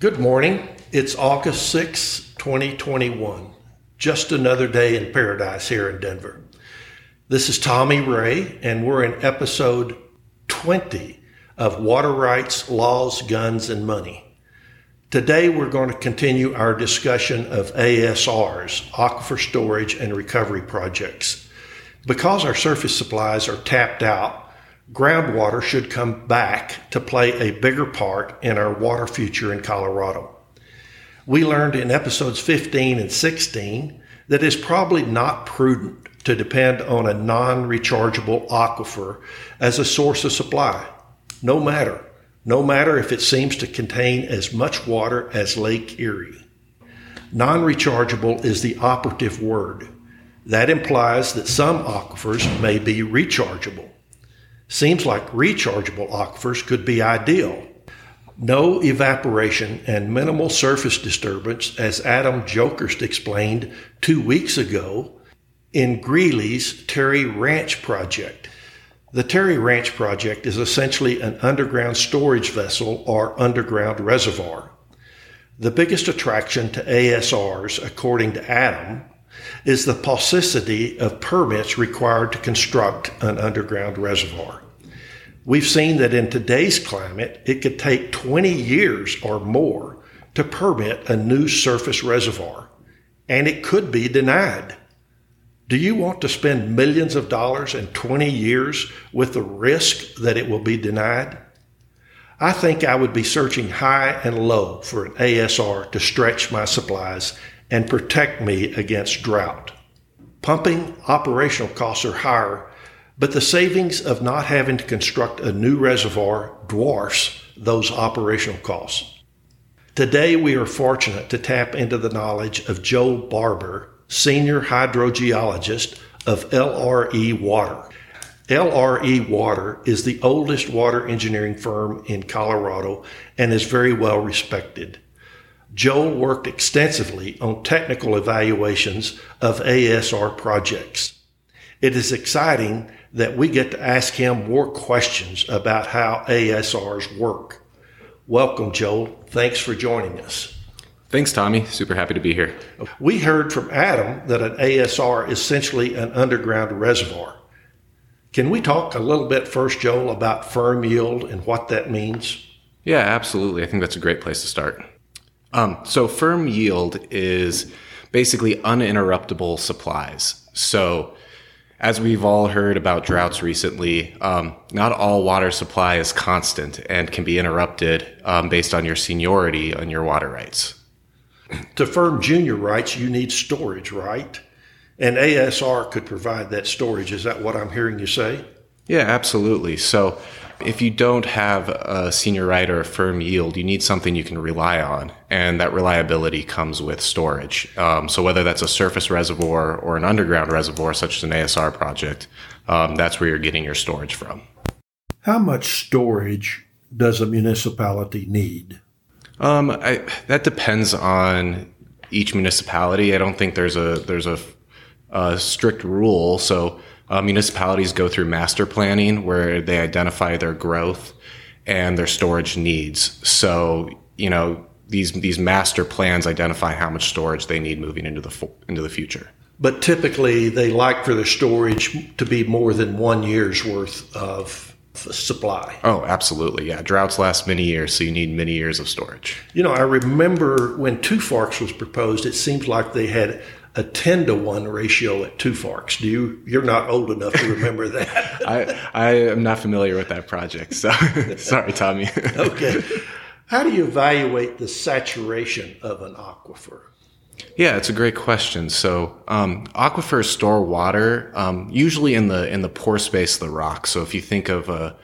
Good morning. It's August 6, 2021. Just another day in paradise here in Denver. This is Tommy Ray, and we're in episode 20 of Water Rights, Laws, Guns, and Money. Today, we're going to continue our discussion of ASRs, Aquifer Storage and Recovery Projects. Because our surface supplies are tapped out, groundwater should come back to play a bigger part in our water future in Colorado. We learned in episodes 15 and 16 that it's probably not prudent to depend on a non rechargeable aquifer as a source of supply, no matter, no matter if it seems to contain as much water as Lake Erie. Non rechargeable is the operative word. That implies that some aquifers may be rechargeable. Seems like rechargeable aquifers could be ideal. No evaporation and minimal surface disturbance, as Adam Jokerst explained two weeks ago in Greeley's Terry Ranch project. The Terry Ranch project is essentially an underground storage vessel or underground reservoir. The biggest attraction to ASRs, according to Adam, is the paucity of permits required to construct an underground reservoir. We've seen that in today's climate, it could take 20 years or more to permit a new surface reservoir, and it could be denied. Do you want to spend millions of dollars in 20 years with the risk that it will be denied? I think I would be searching high and low for an ASR to stretch my supplies and protect me against drought. Pumping operational costs are higher, but the savings of not having to construct a new reservoir dwarfs those operational costs. Today, we are fortunate to tap into the knowledge of Joe Barber, Senior Hydrogeologist of LRE Water. LRE Water is the oldest water engineering firm in Colorado and is very well respected. Joel worked extensively on technical evaluations of ASR projects. It is exciting that we get to ask him more questions about how ASRs work. Welcome, Joel. Thanks for joining us. Thanks, Tommy. Super happy to be here. We heard from Adam that an ASR is essentially an underground reservoir. Can we talk a little bit first, Joel, about firm yield and what that means? Yeah, absolutely. I think that's a great place to start. Um, so firm yield is basically uninterruptible supplies. So as we've all heard about droughts recently, um, not all water supply is constant and can be interrupted um, based on your seniority on your water rights. To firm junior rights, you need storage, right? And ASR could provide that storage. Is that what I'm hearing you say? Yeah, absolutely. So if you don't have a senior right or a firm yield, you need something you can rely on. And that reliability comes with storage. Um, so whether that's a surface reservoir or an underground reservoir, such as an ASR project, um, that's where you're getting your storage from. How much storage does a municipality need? Um, I, that depends on each municipality. I don't think there's a there's a, a strict rule. So uh, municipalities go through master planning where they identify their growth and their storage needs. So, you know, these these master plans identify how much storage they need moving into the into the future. But typically, they like for their storage to be more than one year's worth of supply. Oh, absolutely. Yeah. Droughts last many years, so you need many years of storage. You know, I remember when Two Forks was proposed, it seems like they had a 10 to 1 ratio at Two Forks. Do you, you're not old enough to remember that. I, I am not familiar with that project. So sorry, Tommy. okay. How do you evaluate the saturation of an aquifer? Yeah, it's a great question. So, um, aquifers store water um, usually in the in the pore space of the rock. So, if you think of a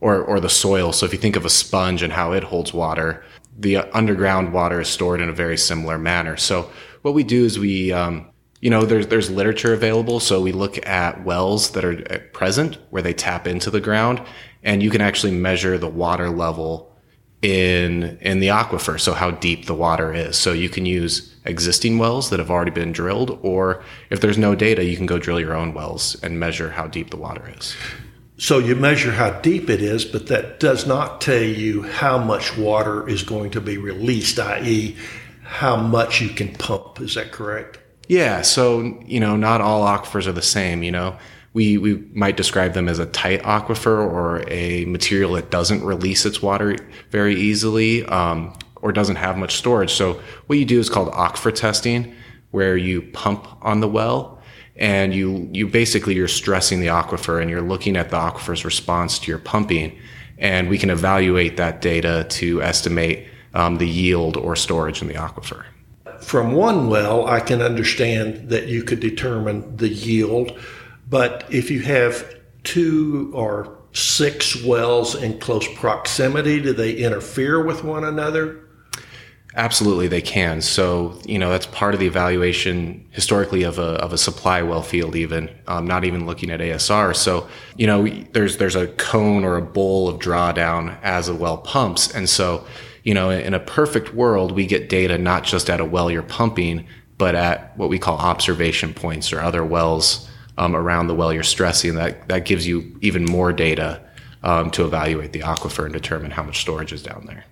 or or the soil, so if you think of a sponge and how it holds water, the underground water is stored in a very similar manner. So, what we do is we, um, you know, there's there's literature available, so we look at wells that are uh, present where they tap into the ground, and you can actually measure the water level in in the aquifer, so how deep the water is. So you can use existing wells that have already been drilled, or if there's no data, you can go drill your own wells and measure how deep the water is. So you measure how deep it is, but that does not tell you how much water is going to be released, i.e., how much you can pump. Is that correct? Yeah. So, you know, not all aquifers are the same, you know. We, we might describe them as a tight aquifer or a material that doesn't release its water very easily um, or doesn't have much storage. So, what you do is called aquifer testing, where you pump on the well and you you basically you're stressing the aquifer and you're looking at the aquifer's response to your pumping. And we can evaluate that data to estimate um, the yield or storage in the aquifer. From one well i can understand that you could determine the yield but if you have two or six wells in close proximity do they interfere with one another Absolutely, they can. So, you know, that's part of the evaluation historically of a, of a supply well field, even um, not even looking at ASR. So, you know, there's there's a cone or a bowl of drawdown as a well pumps, and so, you know, in a perfect world, we get data not just at a well you're pumping, but at what we call observation points or other wells um, around the well you're stressing. That that gives you even more data um, to evaluate the aquifer and determine how much storage is down there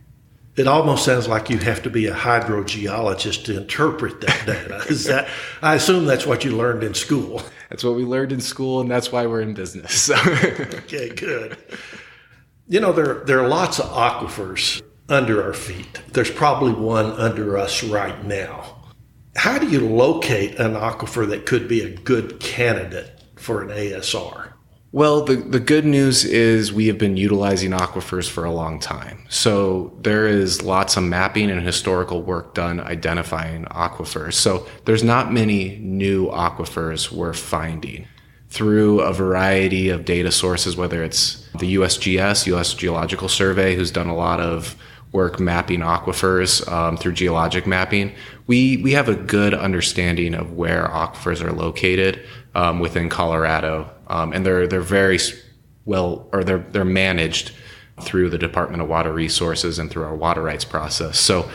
it almost sounds like you have to be a hydrogeologist to interpret that data. Is that? I assume that's what you learned in school. That's what we learned in school, and that's why we're in business. okay, good. You know, there there are lots of aquifers under our feet. There's probably one under us right now. How do you locate an aquifer that could be a good candidate for an ASR? Well, the, the good news is we have been utilizing aquifers for a long time. So there is lots of mapping and historical work done identifying aquifers. So there's not many new aquifers we're finding through a variety of data sources, whether it's the USGS, US Geological Survey, who's done a lot of work mapping aquifers um, through geologic mapping. We, we have a good understanding of where aquifers are located um, within Colorado um, and they're they're very well or they're they're managed through the Department of Water Resources and through our water rights process. So,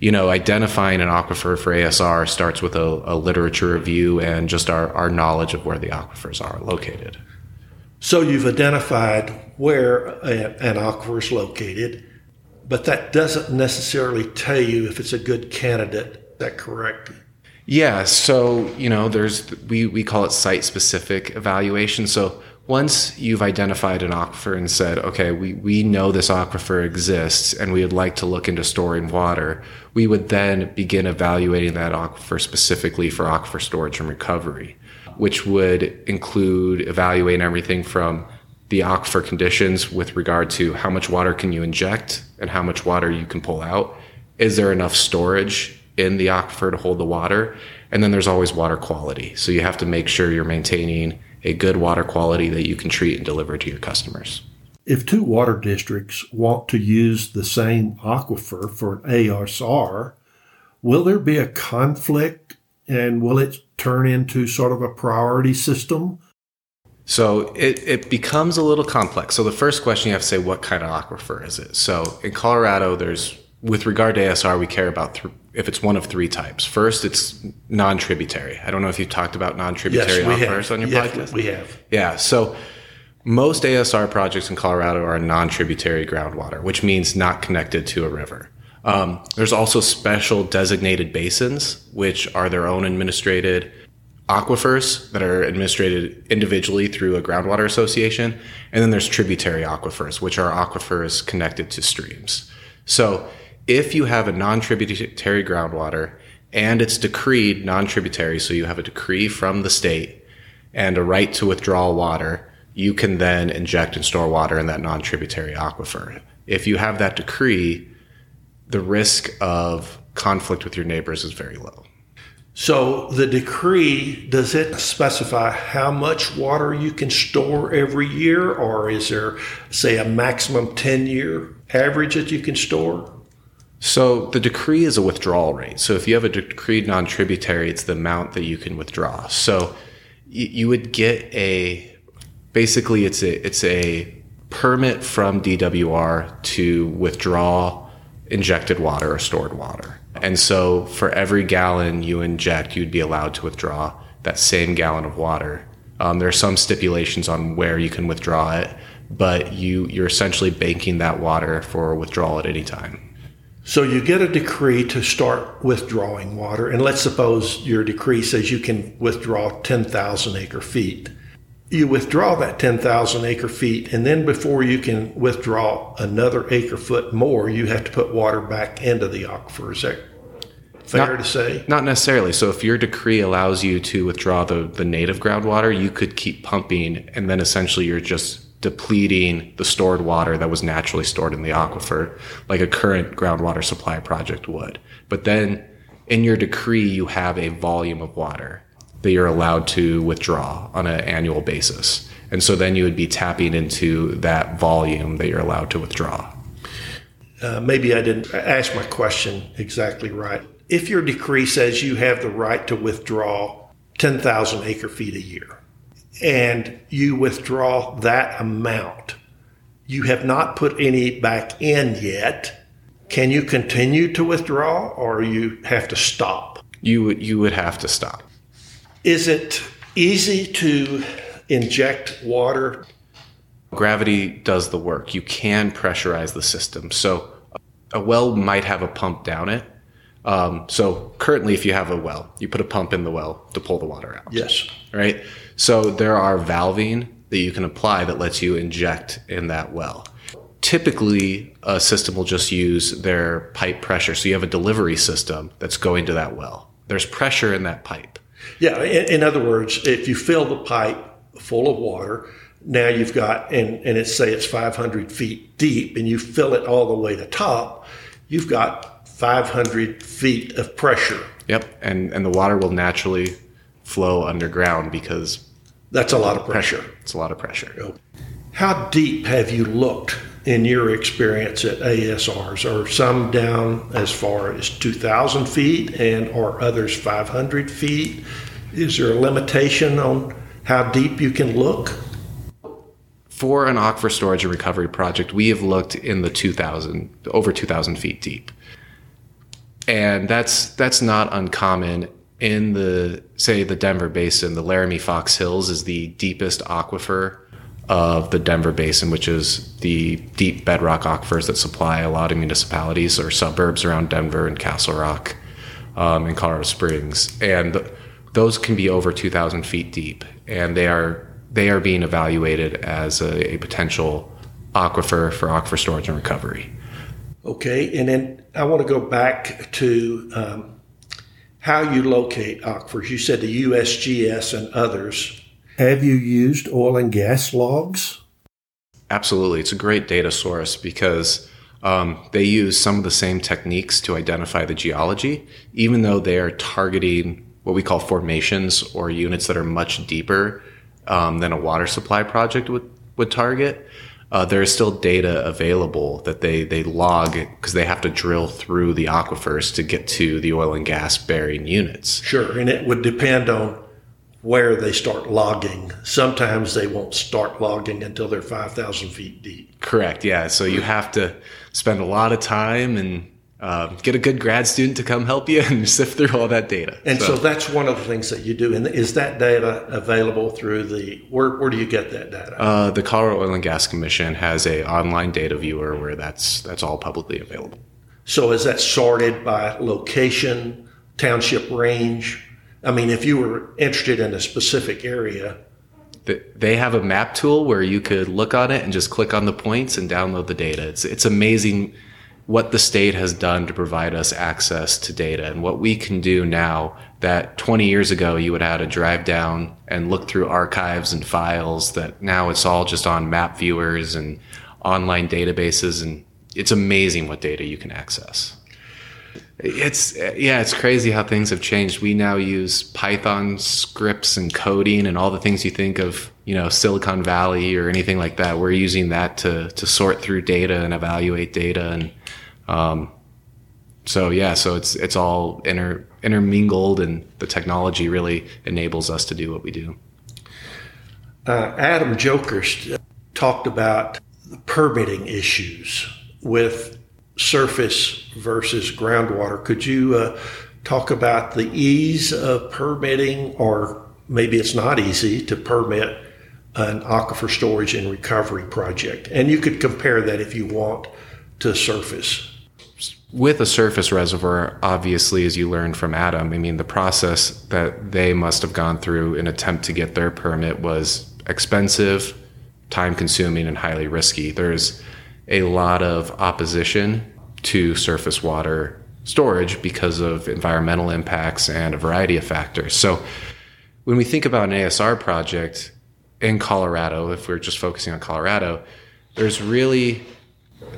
you know, identifying an aquifer for ASR starts with a, a literature review and just our, our knowledge of where the aquifers are located. So you've identified where an aquifer is located, but that doesn't necessarily tell you if it's a good candidate. Is that correct? Yeah, so you know, there's we we call it site specific evaluation. So once you've identified an aquifer and said, okay, we, we know this aquifer exists and we would like to look into storing water, we would then begin evaluating that aquifer specifically for aquifer storage and recovery, which would include evaluating everything from the aquifer conditions with regard to how much water can you inject and how much water you can pull out. Is there enough storage in the aquifer to hold the water. And then there's always water quality. So you have to make sure you're maintaining a good water quality that you can treat and deliver to your customers. If two water districts want to use the same aquifer for an ASR, will there be a conflict and will it turn into sort of a priority system? So it, it becomes a little complex. So the first question you have to say, what kind of aquifer is it? So in Colorado, there's with regard to ASR, we care about th- if it's one of three types. First, it's non-tributary. I don't know if you've talked about non-tributary yes, aquifers on your yes, podcast. We have. Yeah. So most ASR projects in Colorado are non-tributary groundwater, which means not connected to a river. Um, there's also special designated basins, which are their own administrated aquifers that are administered individually through a groundwater association. And then there's tributary aquifers, which are aquifers connected to streams. So if you have a non-tributary groundwater and it's decreed non-tributary, so you have a decree from the state and a right to withdraw water, you can then inject and store water in that non-tributary aquifer. If you have that decree, the risk of conflict with your neighbors is very low. So the decree does it specify how much water you can store every year, or is there, say, a maximum ten year average that you can store? So the decree is a withdrawal rate. So if you have a decreed non-tributary, it's the amount that you can withdraw. So you would get a basically it's a it's a permit from DWR to withdraw injected water or stored water. And so for every gallon you inject, you'd be allowed to withdraw that same gallon of water Um, there are some stipulations on where you can withdraw it, but you you're essentially banking that water for withdrawal at any time. So you get a decree to start withdrawing water, and let's suppose your decree says you can withdraw 10,000 acre feet. You withdraw that 10,000 acre feet, and then before you can withdraw another acre foot more, you have to put water back into the aquifer. Is that fair Not- to say? Not necessarily. So if your decree allows you to withdraw the, the native groundwater, you could keep pumping and then essentially you're just depleting the stored water that was naturally stored in the aquifer, like a current groundwater supply project would. But then in your decree, you have a volume of water that you're allowed to withdraw on an annual basis. And so then you would be tapping into that volume that you're allowed to withdraw. Uh, maybe I didn't ask my question exactly right. If your decree says you have the right to withdraw 10,000 acre feet a year, and you withdraw that amount, you have not put any back in yet. Can you continue to withdraw or you have to stop? You would, you would have to stop. Is it easy to inject water? Gravity does the work. You can pressurize the system. So a well might have a pump down it. Um, so currently, if you have a well, you put a pump in the well to pull the water out. Yes. Right. So there are valving that you can apply that lets you inject in that well. Typically, a system will just use their pipe pressure. So you have a delivery system that's going to that well. There's pressure in that pipe. Yeah. In, in other words, if you fill the pipe full of water, now you've got, and, and it's say it's 500 feet deep, and you fill it all the way to top, you've got 500 feet of pressure. Yep. And and the water will naturally flow underground because That's a lot of pressure. it's a lot of pressure. How deep have you looked in your experience at ASRs? Are some down as far as 2,000 feet and are others 500 feet? Is there a limitation on how deep you can look? For an aquifer storage and recovery project, we have looked in the 2,000, over 2,000 feet deep. And that's that's not uncommon in the say the Denver Basin. The Laramie Fox Hills is the deepest aquifer of the Denver Basin, which is the deep bedrock aquifers that supply a lot of municipalities or suburbs around Denver and Castle Rock um, and Colorado Springs, and those can be over 2,000 feet deep, and they are they are being evaluated as a, a potential aquifer for aquifer storage and recovery. Okay, and then I want to go back to um, how you locate aquifers. You said the USGS and others. Have you used oil and gas logs? Absolutely. It's a great data source because um, they use some of the same techniques to identify the geology, even though they are targeting what we call formations or units that are much deeper um, than a water supply project would, would target. Uh, there is still data available that they, they log because they have to drill through the aquifers to get to the oil and gas bearing units. Sure, and it would depend on where they start logging. Sometimes they won't start logging until they're 5,000 feet deep. Correct. Yeah. So you have to spend a lot of time and uh, get a good grad student to come help you and sift through all that data. And so, that's one of the things that you do. And is that data available through the, where, where do you get that data? uh, the Colorado Oil and Gas Commission has a online data viewer where that's that's all publicly available. So is that sorted by location, township range? I mean, if you were interested in a specific area, They have a map tool where you could look on it and just click on the points and download the data. It's it's amazing what the state has done to provide us access to data and what we can do now that 20 years ago you would have to drive down and look through archives and files that now it's all just on map viewers and online databases and it's amazing what data you can access it's yeah it's crazy how things have changed. We now use python scripts and coding and all the things you think of you know silicon valley or anything like that. We're using that to to sort through data and evaluate data and um, so yeah so it's it's all inter intermingled and the technology really enables us to do what we do. Uh, Adam Jokerst talked about the permitting issues with surface versus groundwater. Could you uh, talk about the ease of permitting or maybe it's not easy to permit an aquifer storage and recovery project. And you could compare that if you want to surface. With a surface reservoir, obviously, as you learned from Adam, I mean, the process that they must have gone through in attempt to get their permit was expensive, time consuming, and highly risky. There's a lot of opposition to surface water storage because of environmental impacts and a variety of factors. So, when we think about an ASR project in Colorado, if we're just focusing on Colorado, there's really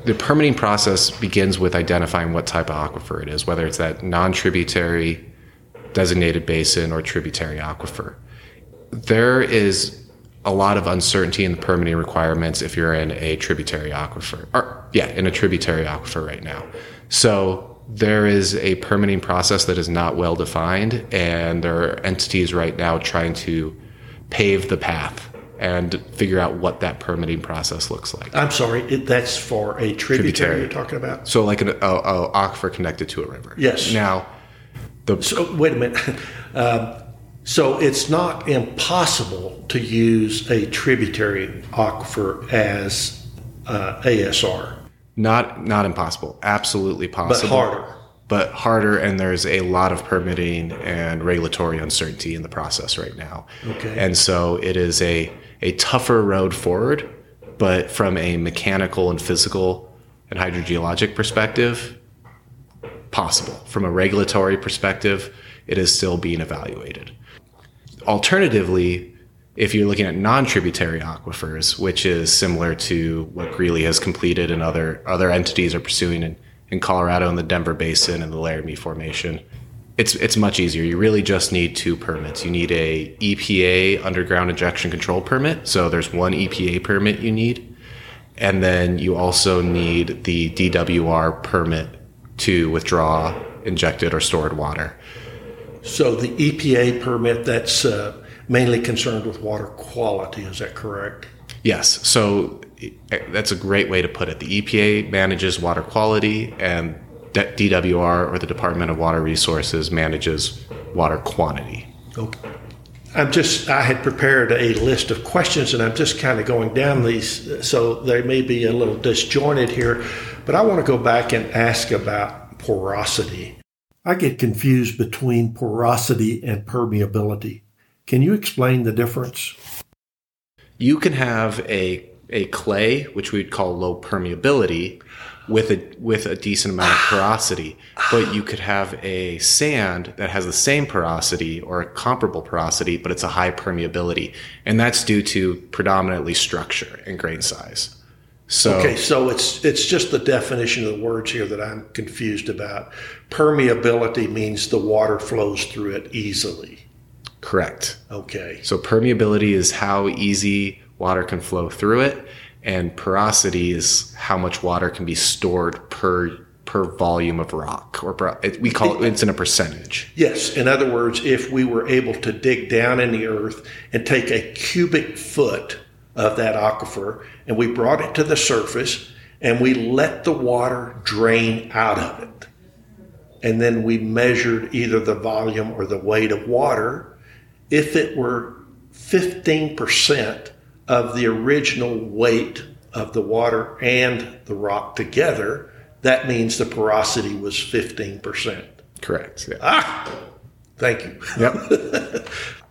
the permitting process begins with identifying what type of aquifer it is, whether it's that non tributary designated basin or tributary aquifer. There is a lot of uncertainty in the permitting requirements if you're in a tributary aquifer, or yeah, in a tributary aquifer right now. So there is a permitting process that is not well defined, and there are entities right now trying to pave the path and figure out what that permitting process looks like. I'm sorry, it, that's for a tributary, Tributary. you're talking about? So, like an a, a aquifer connected to a river. Yes. Now, the So, wait a minute. Um, so it's not impossible to use a tributary aquifer as uh, ASR, not not impossible, absolutely possible. but harder. but harder. And there's a lot of permitting and regulatory uncertainty in the process right now. Okay. And so it is a a tougher road forward, but from a mechanical and physical and hydrogeologic perspective, possible. From a regulatory perspective, it is still being evaluated. Alternatively, if you're looking at non-tributary aquifers, which is similar to what Greeley has completed and other other entities are pursuing in, in Colorado and the Denver Basin and the Laramie Formation, it's it's much easier. You really just need two permits. You need a EPA underground injection control permit. So there's one EPA permit you need, and then you also need the DWR permit to withdraw injected or stored water. So the EPA permit, that's uh, mainly concerned with water quality, is that correct? Yes. So eh, that's a great way to put it. The EPA manages water quality, and DWR, or the Department of Water Resources, manages water quantity. Okay. I'm just, I had prepared a list of questions and I'm just kind of going down these, so they may be a little disjointed here, but I want to go back and ask about porosity. I get confused between porosity and permeability. Can you explain the difference? You can have a a clay, which we'd call low permeability, with a with a decent amount of porosity, but you could have a sand that has the same porosity or a comparable porosity, but it's a high permeability, and that's due to predominantly structure and grain size. So Okay, so it's it's just the definition of the words here that I'm confused about. Permeability means the water flows through it easily. correct. Okay. So permeability is how easy water can flow through it, and porosity is how much water can be stored per per volume of rock, or per, it, we call it. It's in a percentage. Yes, in other words, if we were able to dig down in the earth and take a cubic foot of that aquifer and we brought it to the surface and we let the water drain out of it, and then we measured either the volume or the weight of water, if it were 15% of the original weight of the water and the rock together, that means the porosity was 15%. Correct. Yeah. Ah, thank you. Yep.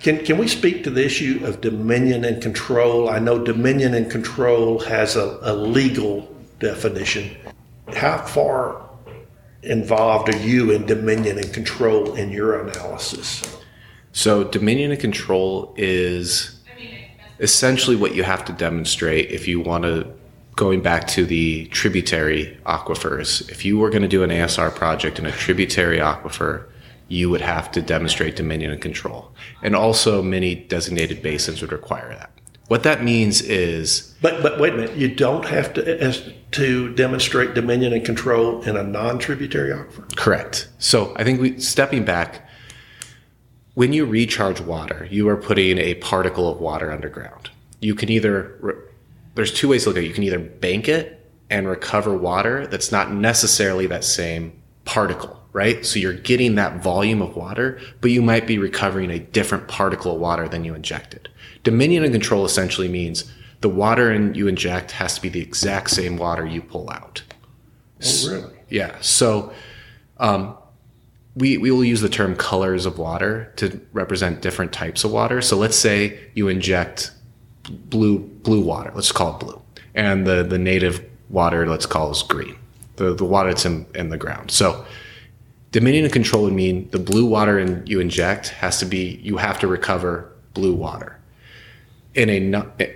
Can, can we speak to the issue of dominion and control? I know dominion and control has a, a legal definition. How far involved are you in dominion and control in your analysis? So dominion and control is essentially what you have to demonstrate if you want to going back to the tributary aquifers. If you were going to do an ASR project in a tributary aquifer, you would have to demonstrate dominion and control. And also many designated basins would require that. What that means is But but wait a minute, you don't have to as, to demonstrate dominion and control in a non-tributary aquifer. Correct. So I think we stepping back, when you recharge water, you are putting a particle of water underground. You can either there's two ways to look at it. You can either bank it and recover water that's not necessarily that same particle. Right? So you're getting that volume of water, but you might be recovering a different particle of water than you injected. Dominion and control essentially means the water you inject has to be the exact same water you pull out. Oh, really? Yeah. So um, we, we will use the term colors of water to represent different types of water. So let's say you inject blue blue water. Let's call it blue, and the the native water let's call is green. The the water that's in, in the ground. So dominion and control would mean the blue water in, you inject has to be you have to recover blue water. In a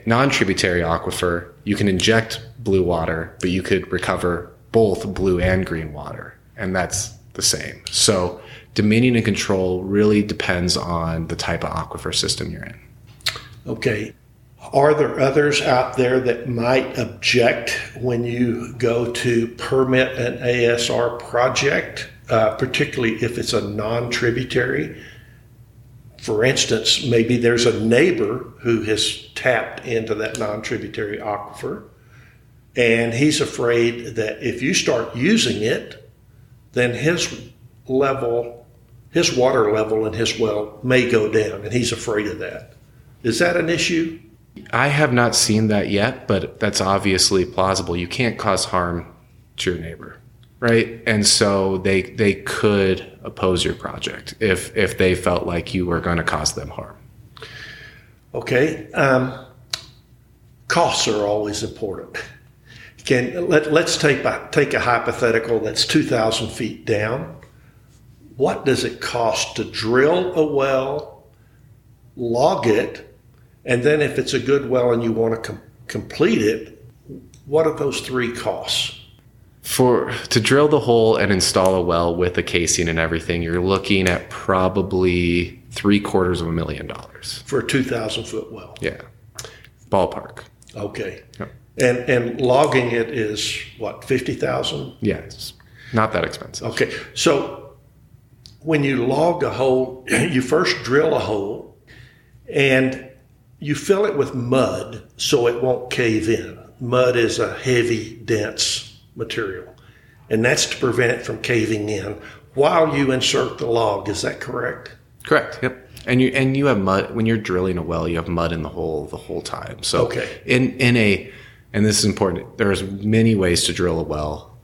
non tributary aquifer, you can inject blue water, but you could recover both blue and green water, and that's the same. So dominion and control really depends on the type of aquifer system you're in. Okay. Are there others out there that might object when you go to permit an ASR project, uh, particularly if it's a non tributary? For instance, maybe there's a neighbor who has tapped into that non tributary aquifer, and he's afraid that if you start using it, then his level, his water level in his well may go down, and he's afraid of that. Is that an issue? I have not seen that yet, but that's obviously plausible. You can't cause harm to your neighbor, right? And so they they could oppose your project if if they felt like you were going to cause them harm. Okay, um, costs are always important. Can let let's take a, take a hypothetical that's two thousand feet down. What does it cost to drill a well, log it, and then if it's a good well and you want to com- complete it, what are those three costs? For to drill the hole and install a well with the casing and everything, you're looking at probably three quarters of a million dollars for a two thousand foot well. Yeah, ballpark. Okay. Yep. And and logging it is what fifty thousand? Yeah, it's not that expensive. Okay, so when you log a hole, you first drill a hole, and you fill it with mud so it won't cave in. Mud is a heavy, dense material, and that's to prevent it from caving in while you insert the log. Is that correct? Correct. Yep. And you and you have mud when you're drilling a well. You have mud in the hole the whole time. So okay. in in a and this is important. There's many ways to drill a well.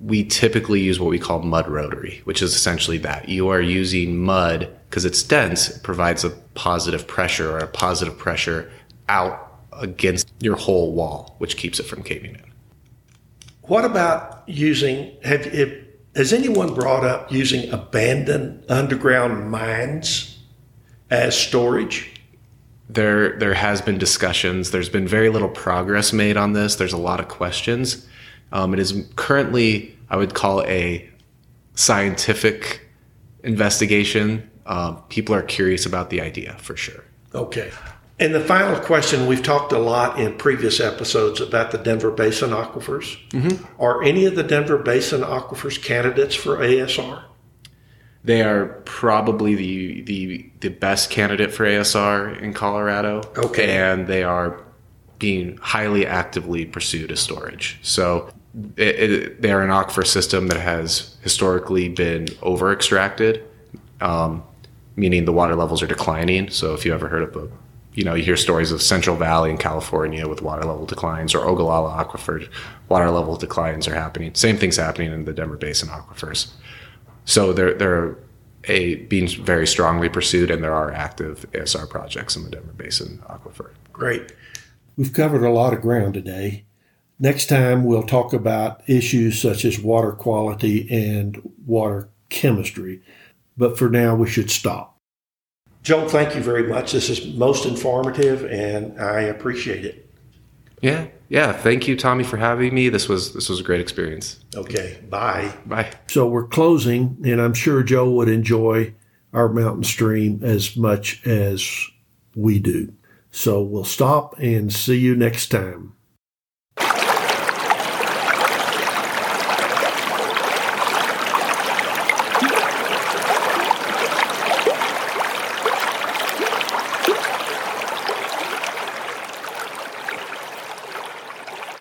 We typically use what we call mud rotary, which is essentially that you are using mud because it's dense, it provides a positive pressure or a positive pressure out against your whole wall, which keeps it from caving in. What about using, have, if, has anyone brought up using abandoned underground mines as storage? There, there has been discussions. There's been very little progress made on this. There's a lot of questions. Um, it is currently, I would call a scientific investigation um, people are curious about the idea for sure. Okay. And the final question we've talked a lot in previous episodes about the Denver Basin aquifers. Mm-hmm. Are any of the Denver Basin aquifers candidates for ASR? They are probably the the the best candidate for ASR in Colorado. Okay. And they are being highly actively pursued as storage. So it, it, they are an aquifer system that has historically been over extracted. Um, meaning the water levels are declining. So if you ever heard of a, you know, you hear stories of Central Valley in California with water level declines, or Ogallala Aquifer water level declines are happening. Same thing's happening in the Denver Basin aquifers. So they're they're a being very strongly pursued, and there are active ASR projects in the Denver Basin aquifer. Great. We've covered a lot of ground today. Next time, we'll talk about issues such as water quality and water chemistry but for now we should stop. Joe, thank you very much. This is most informative and I appreciate it. Yeah, yeah. Thank you, Tommy, for having me. This was this was a great experience. Okay, bye. Bye. So we're closing, and I'm sure Joe would enjoy our mountain stream as much as we do. So we'll stop and see you next time.